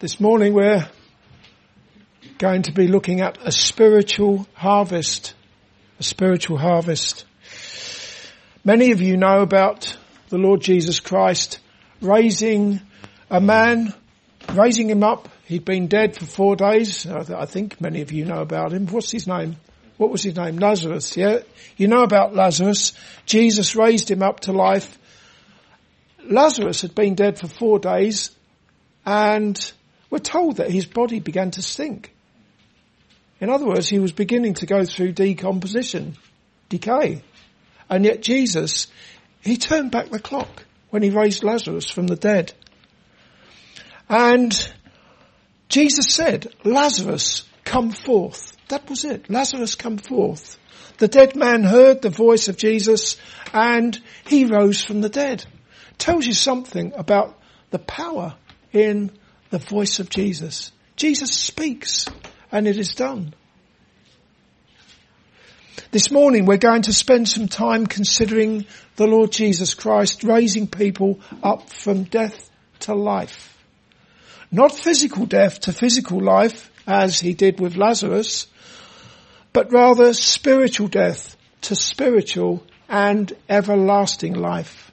This morning we're going to be looking at a spiritual harvest. A spiritual harvest. Many of you know about the Lord Jesus Christ raising a man, raising him up. He'd been dead for four days. I think many of you know about him. What's his name? What was his name? Lazarus, yeah? You know about Lazarus. Jesus raised him up to life. Lazarus had been dead for four days and we're told that his body began to stink. In other words, he was beginning to go through decomposition, decay. And yet Jesus, he turned back the clock when he raised Lazarus from the dead. And Jesus said, Lazarus, come forth. That was it. Lazarus, come forth. The dead man heard the voice of Jesus and he rose from the dead. Tells you something about the power in the voice of Jesus. Jesus speaks and it is done. This morning we're going to spend some time considering the Lord Jesus Christ raising people up from death to life. Not physical death to physical life as he did with Lazarus, but rather spiritual death to spiritual and everlasting life.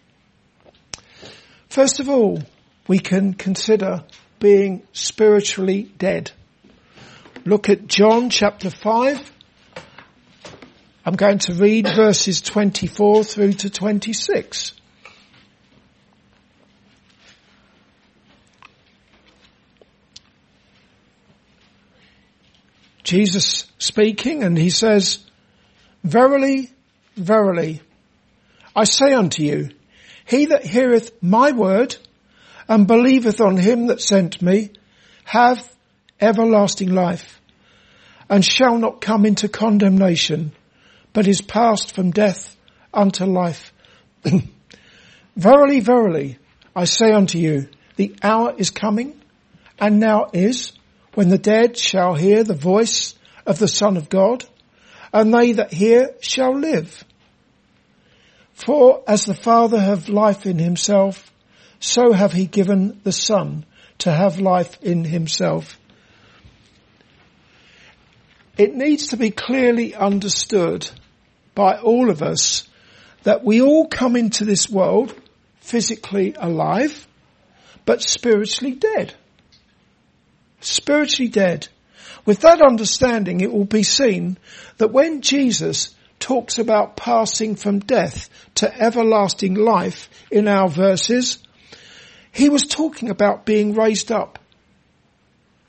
First of all, we can consider being spiritually dead. Look at John chapter 5. I'm going to read verses 24 through to 26. Jesus speaking and he says, Verily, verily, I say unto you, he that heareth my word and believeth on him that sent me hath everlasting life and shall not come into condemnation, but is passed from death unto life. verily, verily, I say unto you, the hour is coming and now is when the dead shall hear the voice of the Son of God and they that hear shall live. For as the Father hath life in himself, so have he given the Son to have life in himself. It needs to be clearly understood by all of us that we all come into this world physically alive, but spiritually dead. Spiritually dead. With that understanding, it will be seen that when Jesus talks about passing from death to everlasting life in our verses, he was talking about being raised up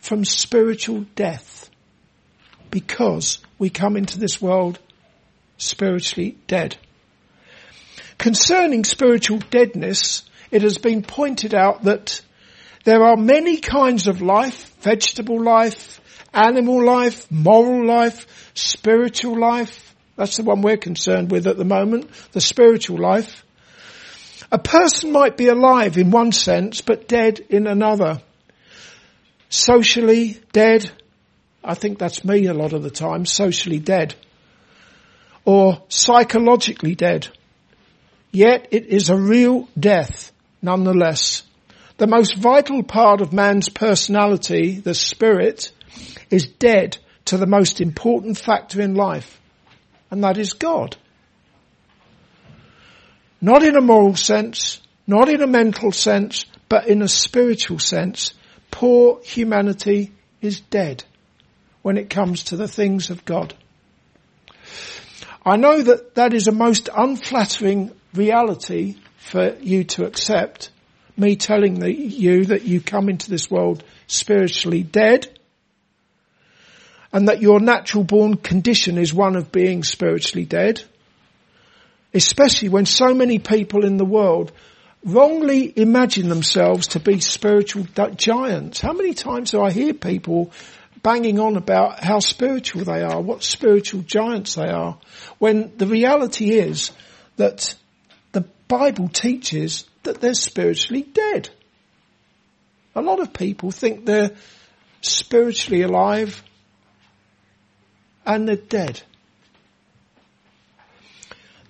from spiritual death because we come into this world spiritually dead. Concerning spiritual deadness, it has been pointed out that there are many kinds of life, vegetable life, animal life, moral life, spiritual life. That's the one we're concerned with at the moment, the spiritual life. A person might be alive in one sense, but dead in another. Socially dead. I think that's me a lot of the time, socially dead. Or psychologically dead. Yet it is a real death, nonetheless. The most vital part of man's personality, the spirit, is dead to the most important factor in life, and that is God. Not in a moral sense, not in a mental sense, but in a spiritual sense. Poor humanity is dead when it comes to the things of God. I know that that is a most unflattering reality for you to accept. Me telling the, you that you come into this world spiritually dead and that your natural born condition is one of being spiritually dead especially when so many people in the world wrongly imagine themselves to be spiritual giants. How many times do I hear people banging on about how spiritual they are, what spiritual giants they are, when the reality is that the Bible teaches that they're spiritually dead. A lot of people think they're spiritually alive and they're dead.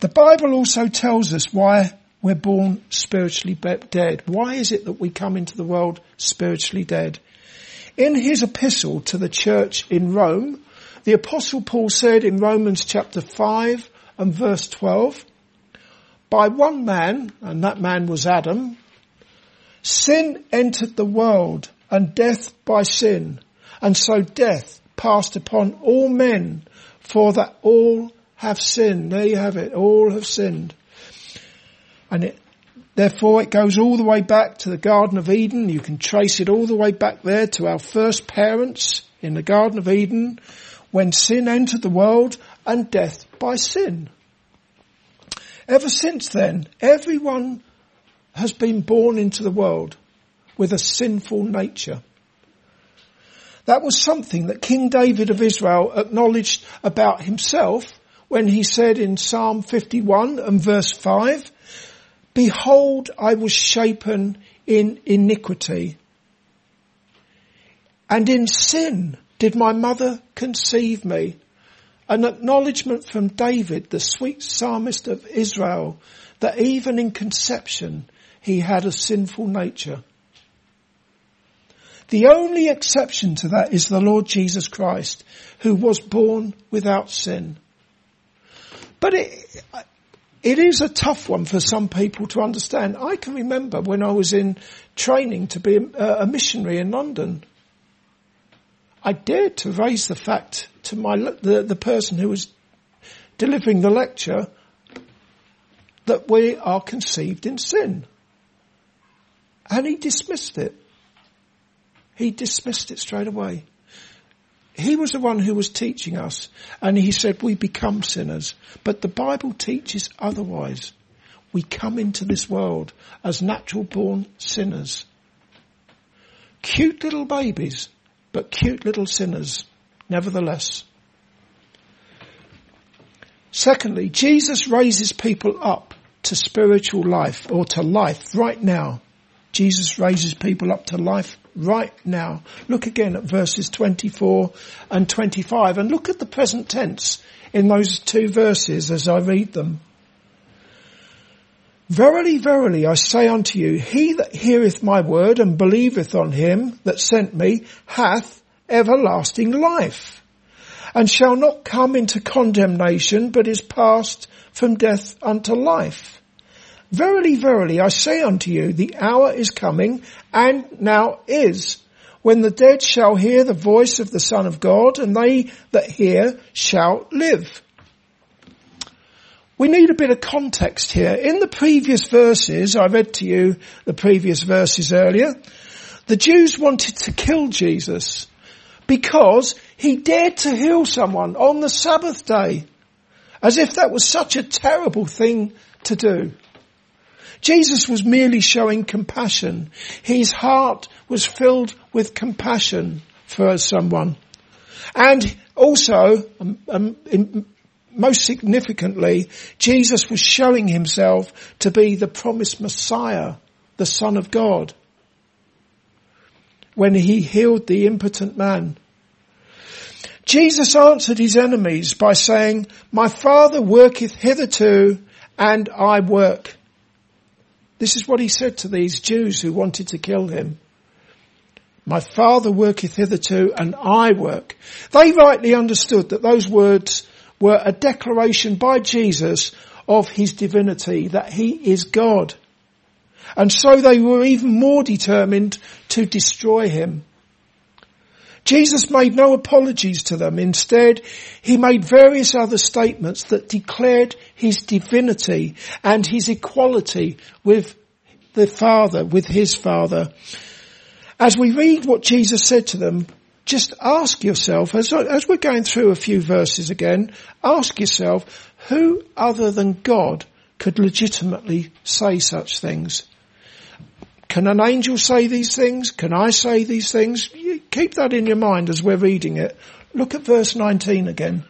The Bible also tells us why we're born spiritually dead. Why is it that we come into the world spiritually dead? In his epistle to the church in Rome, the apostle Paul said in Romans chapter 5 and verse 12, by one man, and that man was Adam, sin entered the world and death by sin. And so death passed upon all men for that all have sinned. There you have it. All have sinned. And it, therefore it goes all the way back to the Garden of Eden. You can trace it all the way back there to our first parents in the Garden of Eden when sin entered the world and death by sin. Ever since then, everyone has been born into the world with a sinful nature. That was something that King David of Israel acknowledged about himself when he said in Psalm 51 and verse 5, Behold, I was shapen in iniquity, and in sin did my mother conceive me. An acknowledgement from David, the sweet psalmist of Israel, that even in conception he had a sinful nature. The only exception to that is the Lord Jesus Christ, who was born without sin. But it, it is a tough one for some people to understand. I can remember when I was in training to be a, a missionary in London. I dared to raise the fact to my, the, the person who was delivering the lecture that we are conceived in sin. And he dismissed it. He dismissed it straight away. He was the one who was teaching us and he said we become sinners. But the Bible teaches otherwise. We come into this world as natural born sinners. Cute little babies, but cute little sinners nevertheless. Secondly, Jesus raises people up to spiritual life or to life right now. Jesus raises people up to life right now. Look again at verses 24 and 25 and look at the present tense in those two verses as I read them. Verily, verily, I say unto you, he that heareth my word and believeth on him that sent me hath everlasting life and shall not come into condemnation, but is passed from death unto life. Verily, verily, I say unto you, the hour is coming and now is when the dead shall hear the voice of the Son of God and they that hear shall live. We need a bit of context here. In the previous verses, I read to you the previous verses earlier, the Jews wanted to kill Jesus because he dared to heal someone on the Sabbath day. As if that was such a terrible thing to do. Jesus was merely showing compassion. His heart was filled with compassion for someone. And also, um, um, most significantly, Jesus was showing himself to be the promised Messiah, the Son of God when he healed the impotent man. Jesus answered his enemies by saying, my father worketh hitherto and I work. This is what he said to these Jews who wanted to kill him. My father worketh hitherto and I work. They rightly understood that those words were a declaration by Jesus of his divinity, that he is God. And so they were even more determined to destroy him. Jesus made no apologies to them. Instead, he made various other statements that declared his divinity and his equality with the Father, with his Father. As we read what Jesus said to them, just ask yourself, as, as we're going through a few verses again, ask yourself, who other than God could legitimately say such things? Can an angel say these things? Can I say these things? Keep that in your mind as we're reading it. Look at verse 19 again.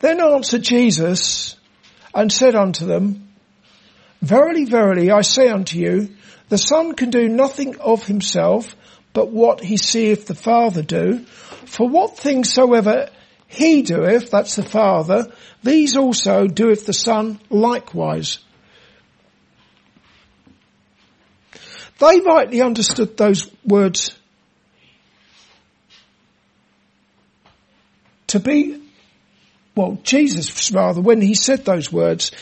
Then answered Jesus and said unto them, Verily, verily, I say unto you, the Son can do nothing of himself, but what he seeth the Father do. For what things soever he doeth, that's the Father, these also doeth the Son likewise. They rightly understood those words to be, well, Jesus rather, when he said those words,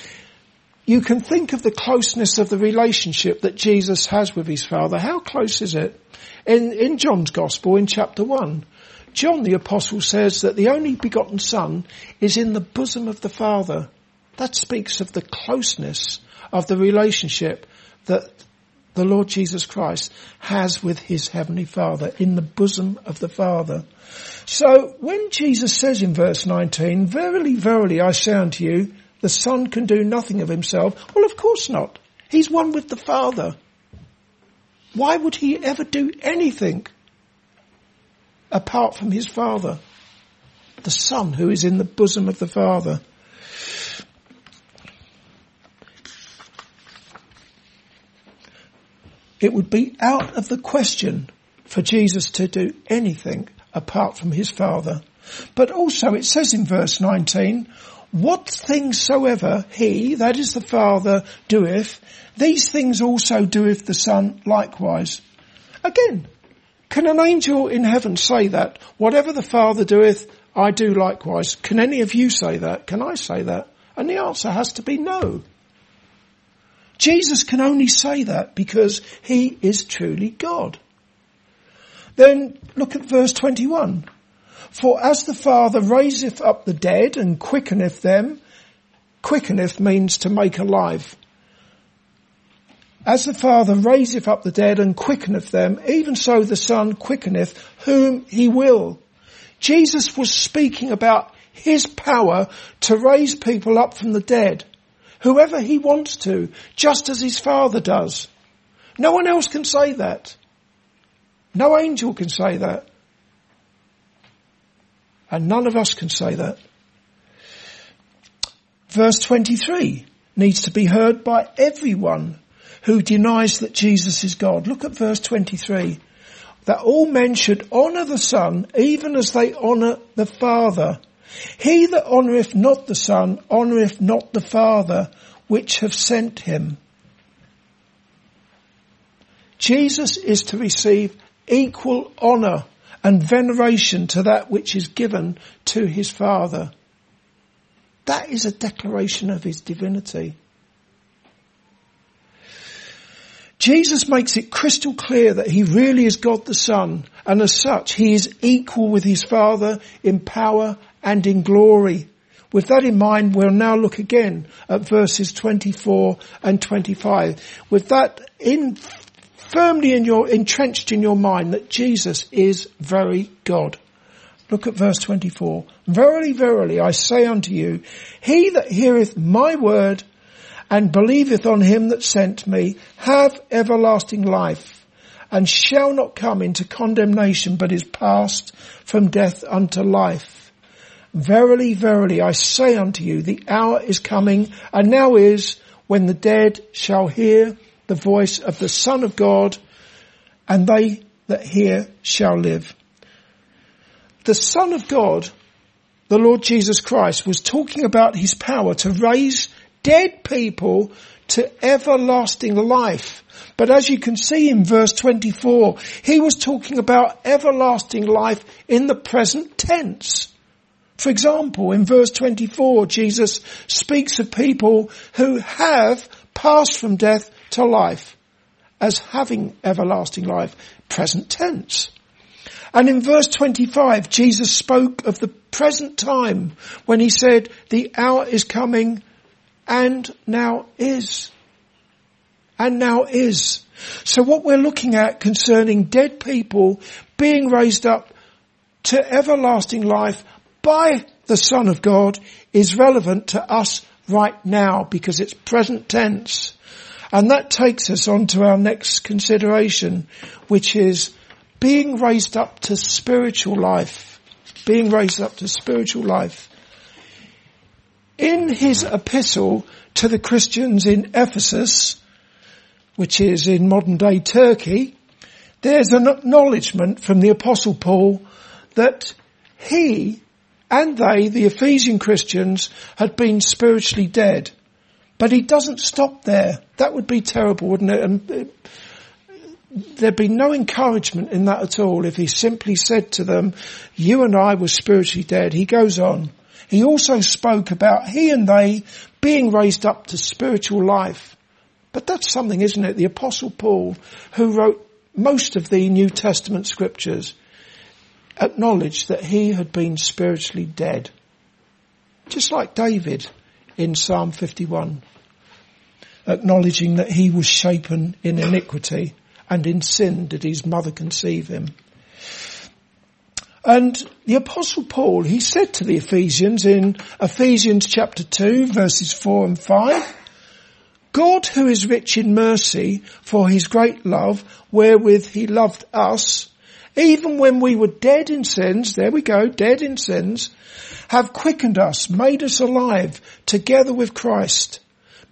you can think of the closeness of the relationship that Jesus has with his Father. How close is it? In, in John's Gospel, in chapter 1, John the Apostle says that the only begotten Son is in the bosom of the Father. That speaks of the closeness of the relationship that the Lord Jesus Christ has with his heavenly Father in the bosom of the Father. So when Jesus says in verse 19, verily, verily, I say unto you, the Son can do nothing of himself. Well, of course not. He's one with the Father. Why would he ever do anything apart from his Father? The Son who is in the bosom of the Father. It would be out of the question for Jesus to do anything apart from his Father. But also it says in verse 19, what things soever he, that is the Father, doeth, these things also doeth the Son likewise. Again, can an angel in heaven say that? Whatever the Father doeth, I do likewise. Can any of you say that? Can I say that? And the answer has to be no. Jesus can only say that because he is truly God. Then look at verse 21. For as the Father raiseth up the dead and quickeneth them, quickeneth means to make alive. As the Father raiseth up the dead and quickeneth them, even so the Son quickeneth whom he will. Jesus was speaking about his power to raise people up from the dead whoever he wants to, just as his father does. No one else can say that. No angel can say that. And none of us can say that. Verse 23 needs to be heard by everyone who denies that Jesus is God. Look at verse 23. That all men should honour the Son even as they honour the Father. He that honoureth not the Son honoureth not the Father which have sent him. Jesus is to receive equal honour and veneration to that which is given to his Father. That is a declaration of his divinity. Jesus makes it crystal clear that he really is God the Son, and as such, he is equal with his Father in power and in glory. With that in mind, we'll now look again at verses 24 and 25. With that in, firmly in your, entrenched in your mind that Jesus is very God. Look at verse 24. Verily, verily, I say unto you, he that heareth my word and believeth on him that sent me have everlasting life and shall not come into condemnation but is passed from death unto life. Verily, verily, I say unto you, the hour is coming and now is when the dead shall hear the voice of the Son of God and they that hear shall live. The Son of God, the Lord Jesus Christ, was talking about his power to raise dead people to everlasting life. But as you can see in verse 24, he was talking about everlasting life in the present tense. For example, in verse 24, Jesus speaks of people who have passed from death to life as having everlasting life, present tense. And in verse 25, Jesus spoke of the present time when he said, the hour is coming and now is. And now is. So what we're looking at concerning dead people being raised up to everlasting life by the Son of God is relevant to us right now because it's present tense. And that takes us on to our next consideration, which is being raised up to spiritual life. Being raised up to spiritual life. In his epistle to the Christians in Ephesus, which is in modern day Turkey, there's an acknowledgement from the apostle Paul that he and they, the Ephesian Christians, had been spiritually dead. But he doesn't stop there. That would be terrible, wouldn't it? And uh, there'd be no encouragement in that at all if he simply said to them, you and I were spiritually dead. He goes on. He also spoke about he and they being raised up to spiritual life. But that's something, isn't it? The apostle Paul, who wrote most of the New Testament scriptures, acknowledged that he had been spiritually dead. Just like David in Psalm 51, acknowledging that he was shapen in iniquity and in sin did his mother conceive him. And the apostle Paul, he said to the Ephesians in Ephesians chapter 2 verses 4 and 5, God who is rich in mercy for his great love wherewith he loved us, even when we were dead in sins, there we go, dead in sins, have quickened us, made us alive together with Christ.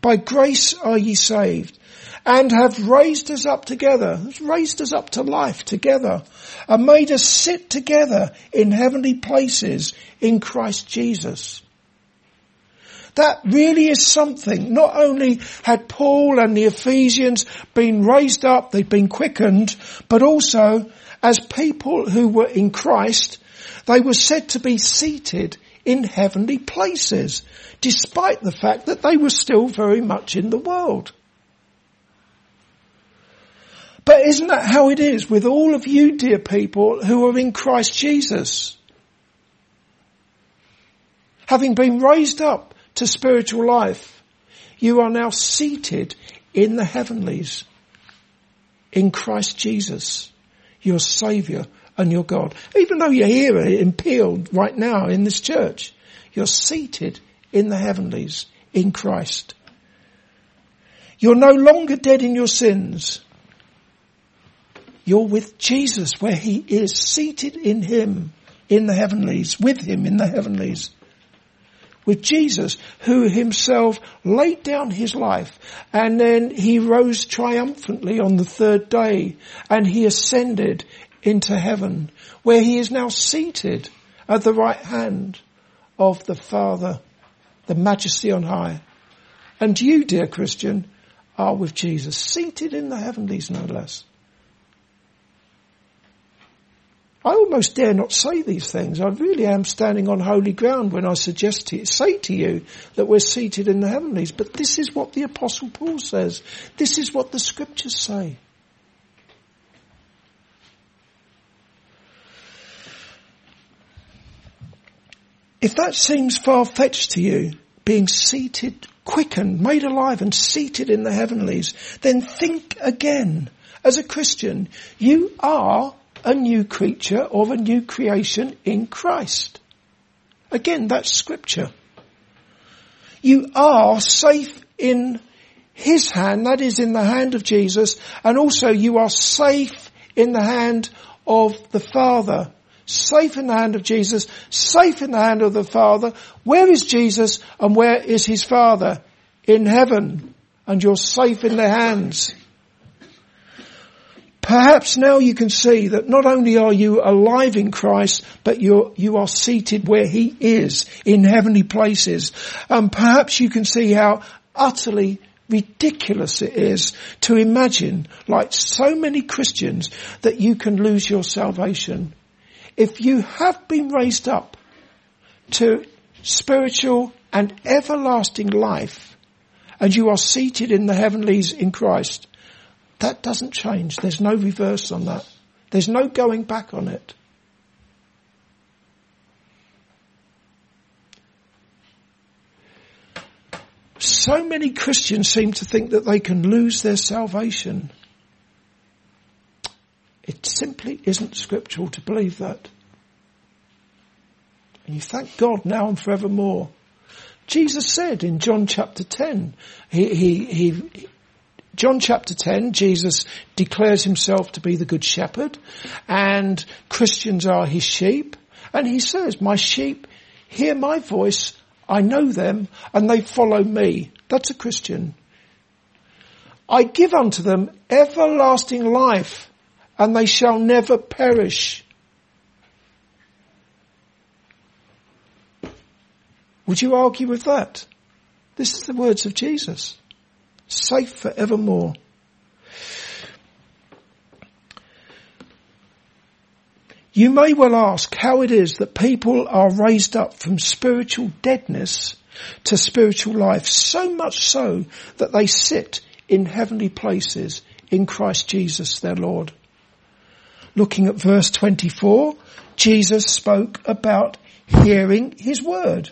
By grace are ye saved and have raised us up together, raised us up to life together and made us sit together in heavenly places in Christ Jesus. That really is something. Not only had Paul and the Ephesians been raised up, they'd been quickened, but also as people who were in Christ, they were said to be seated in heavenly places, despite the fact that they were still very much in the world. But isn't that how it is with all of you dear people who are in Christ Jesus? Having been raised up to spiritual life, you are now seated in the heavenlies in Christ Jesus, your Saviour and your God. Even though you're here Peel right now in this church, you're seated in the heavenlies in Christ. You're no longer dead in your sins. You're with Jesus where he is seated in him in the heavenlies, with him in the heavenlies. With Jesus who himself laid down his life and then he rose triumphantly on the third day and he ascended into heaven where he is now seated at the right hand of the Father, the majesty on high. And you, dear Christian, are with Jesus, seated in the heavenlies no less. I almost dare not say these things. I really am standing on holy ground when I suggest to you, say to you that we're seated in the heavenlies. But this is what the apostle Paul says. This is what the scriptures say. If that seems far-fetched to you, being seated, quickened, made alive and seated in the heavenlies, then think again. As a Christian, you are a new creature or a new creation in Christ. Again, that's scripture. You are safe in His hand, that is in the hand of Jesus, and also you are safe in the hand of the Father. Safe in the hand of Jesus, safe in the hand of the Father. Where is Jesus and where is His Father? In heaven. And you're safe in their hands. Perhaps now you can see that not only are you alive in Christ, but you're, you are seated where He is in heavenly places. And perhaps you can see how utterly ridiculous it is to imagine, like so many Christians, that you can lose your salvation. If you have been raised up to spiritual and everlasting life, and you are seated in the heavenlies in Christ, that doesn't change. There's no reverse on that. There's no going back on it. So many Christians seem to think that they can lose their salvation. It simply isn't scriptural to believe that. And you thank God now and forevermore. Jesus said in John chapter 10, he, he, he, John chapter 10, Jesus declares himself to be the good shepherd and Christians are his sheep. And he says, my sheep hear my voice, I know them and they follow me. That's a Christian. I give unto them everlasting life and they shall never perish. Would you argue with that? This is the words of Jesus safe forevermore. You may well ask how it is that people are raised up from spiritual deadness to spiritual life, so much so that they sit in heavenly places in Christ Jesus their Lord. Looking at verse 24, Jesus spoke about hearing his word.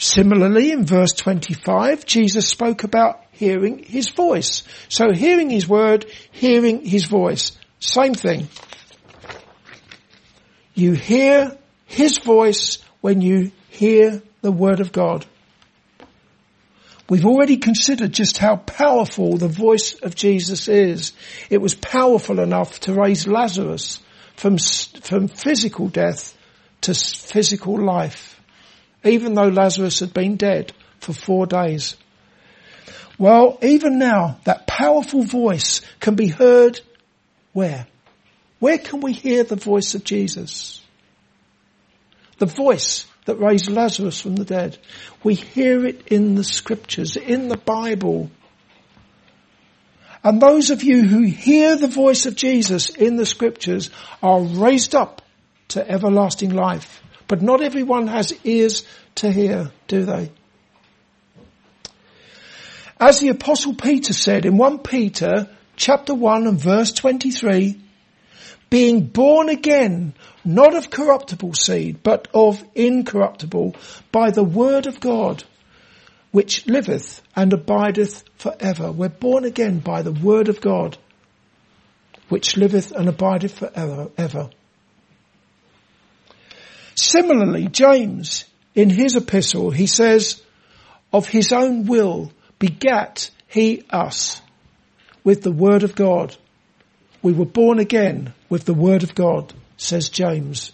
Similarly, in verse 25, Jesus spoke about hearing his voice. So hearing his word, hearing his voice. Same thing. You hear his voice when you hear the word of God. We've already considered just how powerful the voice of Jesus is. It was powerful enough to raise Lazarus from, from physical death to physical life, even though Lazarus had been dead for four days. Well, even now, that powerful voice can be heard where? Where can we hear the voice of Jesus? The voice that raised Lazarus from the dead. We hear it in the scriptures, in the Bible. And those of you who hear the voice of Jesus in the scriptures are raised up to everlasting life. But not everyone has ears to hear, do they? As the apostle Peter said in 1 Peter chapter 1 and verse 23, being born again, not of corruptible seed, but of incorruptible, by the word of God, which liveth and abideth forever. We're born again by the word of God, which liveth and abideth forever. Ever. Similarly, James, in his epistle, he says, of his own will begat he us with the word of God we were born again with the word of God, says James.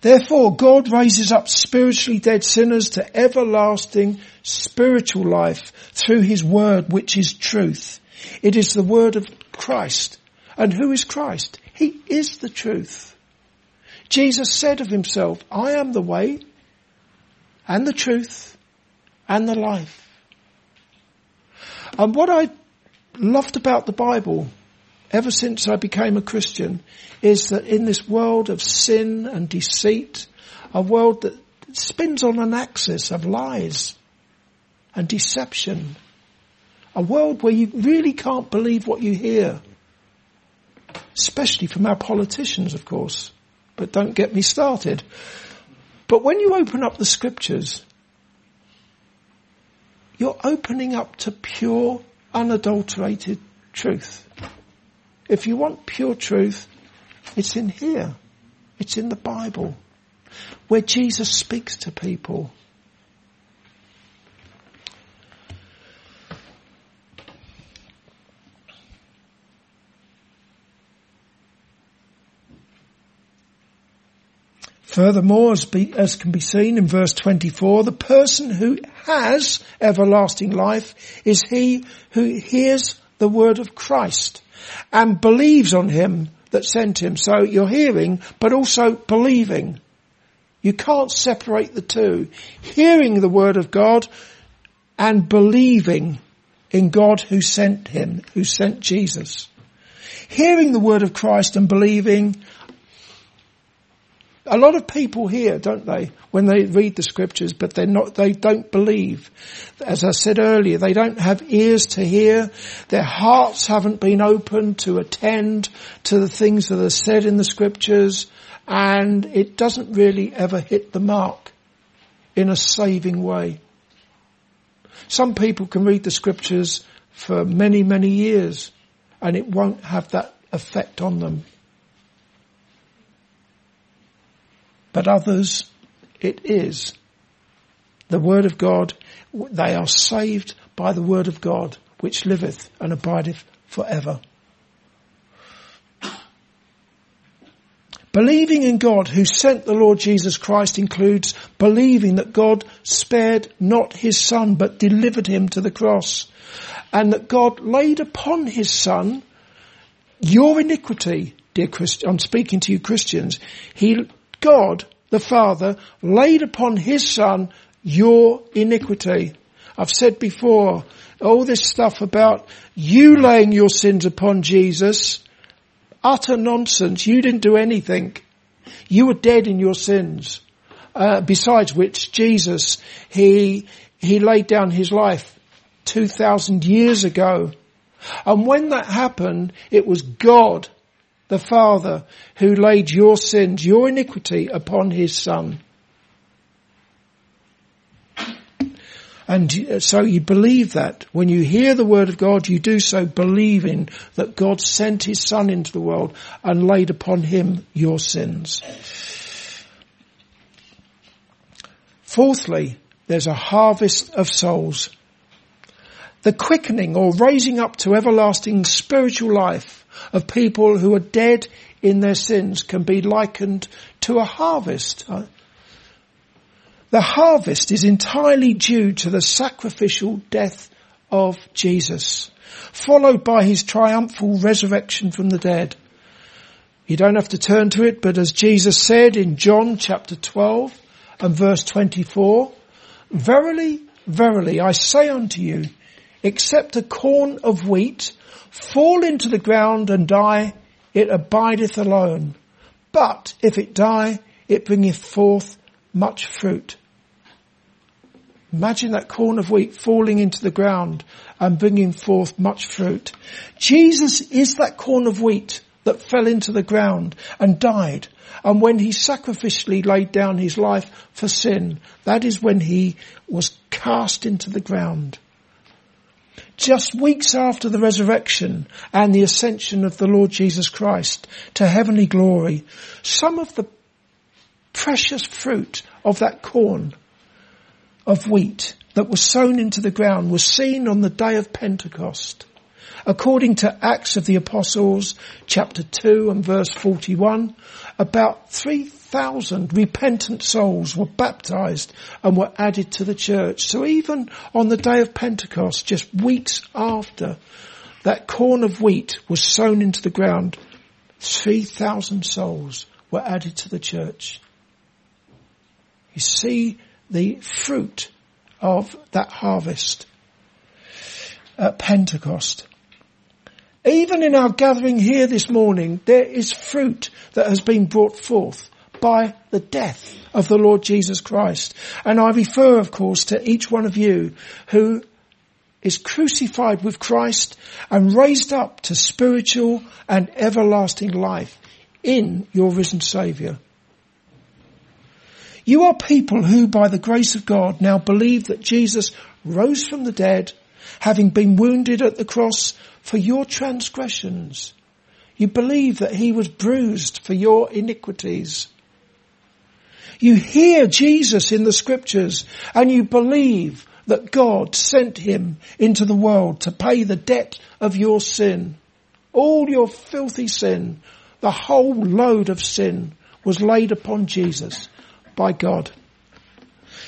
Therefore, God raises up spiritually dead sinners to everlasting spiritual life through his word, which is truth. It is the word of Christ. And who is Christ? He is the truth. Jesus said of himself, I am the way and the truth and the life. And what I loved about the Bible ever since I became a Christian is that in this world of sin and deceit, a world that spins on an axis of lies and deception, a world where you really can't believe what you hear, especially from our politicians, of course, but don't get me started. But when you open up the scriptures, you're opening up to pure, unadulterated truth. If you want pure truth, it's in here. It's in the Bible. Where Jesus speaks to people. Furthermore, as, be, as, can be seen in verse 24, the person who has everlasting life is he who hears the word of Christ and believes on him that sent him. So you're hearing, but also believing. You can't separate the two. Hearing the word of God and believing in God who sent him, who sent Jesus. Hearing the word of Christ and believing a lot of people hear, don't they, when they read the scriptures, but they're not, they don't believe. As I said earlier, they don't have ears to hear. Their hearts haven't been opened to attend to the things that are said in the scriptures and it doesn't really ever hit the mark in a saving way. Some people can read the scriptures for many, many years and it won't have that effect on them. But others it is. The word of God, they are saved by the word of God, which liveth and abideth forever. Believing in God who sent the Lord Jesus Christ includes believing that God spared not his son but delivered him to the cross and that God laid upon his son your iniquity, dear Christ, I'm speaking to you Christians. He God, the Father, laid upon His Son your iniquity. I've said before, all this stuff about you laying your sins upon Jesus, utter nonsense. You didn't do anything. You were dead in your sins. Uh, besides which, Jesus, he, he laid down his life 2,000 years ago. And when that happened, it was God, the Father, who laid your sins, your iniquity upon his Son. And uh, so you believe that. When you hear the word of God, you do so believing that God sent his son into the world and laid upon him your sins. Fourthly, there's a harvest of souls. The quickening or raising up to everlasting spiritual life of people who are dead in their sins can be likened to a harvest. Uh, the harvest is entirely due to the sacrificial death of Jesus, followed by his triumphal resurrection from the dead. You don't have to turn to it, but as Jesus said in John chapter 12 and verse 24, Verily, verily, I say unto you, except a corn of wheat fall into the ground and die, it abideth alone. But if it die, it bringeth forth much fruit. Imagine that corn of wheat falling into the ground and bringing forth much fruit. Jesus is that corn of wheat that fell into the ground and died. And when he sacrificially laid down his life for sin, that is when he was cast into the ground. Just weeks after the resurrection and the ascension of the Lord Jesus Christ to heavenly glory, some of the precious fruit of that corn of wheat that was sown into the ground was seen on the day of Pentecost. According to Acts of the Apostles, chapter 2 and verse 41, about 3,000 repentant souls were baptized and were added to the church. So even on the day of Pentecost, just weeks after that corn of wheat was sown into the ground, 3,000 souls were added to the church. You see the fruit of that harvest at Pentecost. Even in our gathering here this morning, there is fruit that has been brought forth by the death of the Lord Jesus Christ. And I refer, of course, to each one of you who is crucified with Christ and raised up to spiritual and everlasting life in your risen Saviour. You are people who, by the grace of God, now believe that Jesus rose from the dead, having been wounded at the cross for your transgressions. You believe that he was bruised for your iniquities. You hear Jesus in the scriptures and you believe that God sent him into the world to pay the debt of your sin. All your filthy sin, the whole load of sin was laid upon Jesus by God.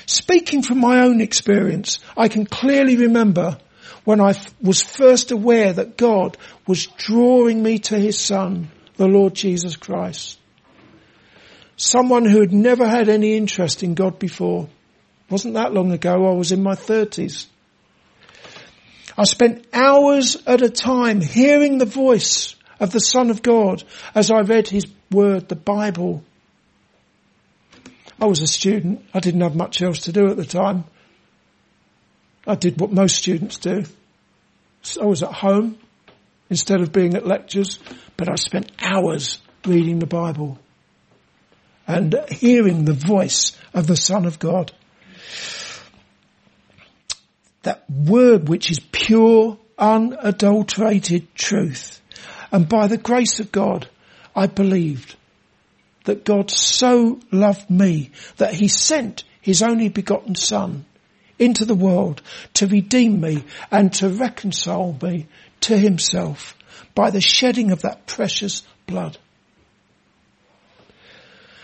Speaking from my own experience, I can clearly remember when I was first aware that God was drawing me to his son, the Lord Jesus Christ. Someone who had never had any interest in God before. Wasn't that long ago, I was in my thirties. I spent hours at a time hearing the voice of the Son of God as I read His Word, the Bible. I was a student. I didn't have much else to do at the time. I did what most students do. So I was at home instead of being at lectures, but I spent hours reading the Bible and hearing the voice of the Son of God. That word which is pure, unadulterated truth. And by the grace of God, I believed that God so loved me that he sent his only begotten son into the world to redeem me and to reconcile me to himself by the shedding of that precious blood.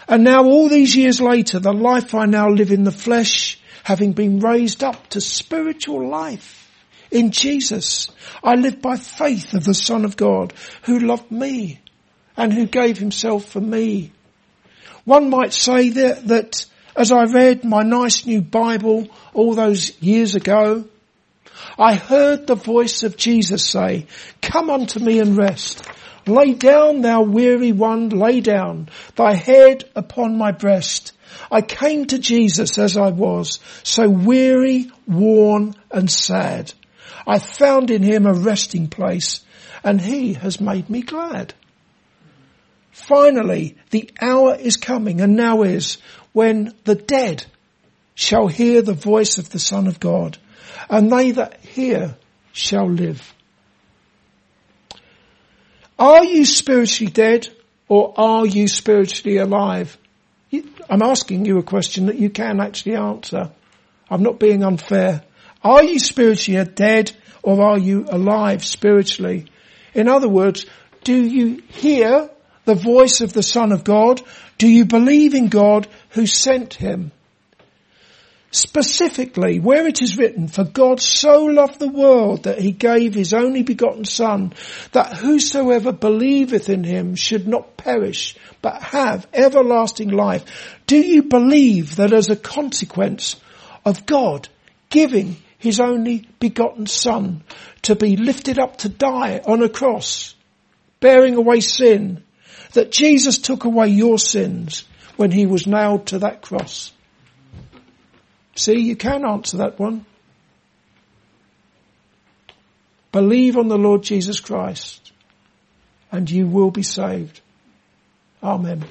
And now all these years later, the life I now live in the flesh, having been raised up to spiritual life in Jesus, I live by faith of the Son of God who loved me and who gave himself for me one might say that, that as I read my nice new Bible all those years ago, I heard the voice of Jesus say, come unto me and rest. Lay down, thou weary one, lay down, thy head upon my breast. I came to Jesus as I was, so weary, worn and sad. I found in him a resting place and he has made me glad. Finally, the hour is coming and now is when the dead shall hear the voice of the Son of God and they that hear shall live. Are you spiritually dead or are you spiritually alive? I'm asking you a question that you can actually answer. I'm not being unfair. Are you spiritually dead or are you alive spiritually? In other words, do you hear the voice of the Son of God? Do you believe in God who sent him? Specifically, where it is written, for God so loved the world that he gave his only begotten son, that whosoever believeth in him should not perish, but have everlasting life. Do you believe that as a consequence of God giving his only begotten son to be lifted up to die on a cross, bearing away sin, that Jesus took away your sins when he was nailed to that cross? See, you can answer that one. Believe on the Lord Jesus Christ and you will be saved. Amen.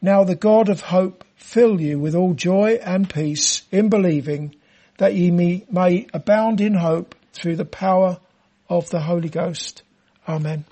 Now the God of hope fill you with all joy and peace in believing that ye may, may abound in hope through the power of the Holy Ghost. Amen.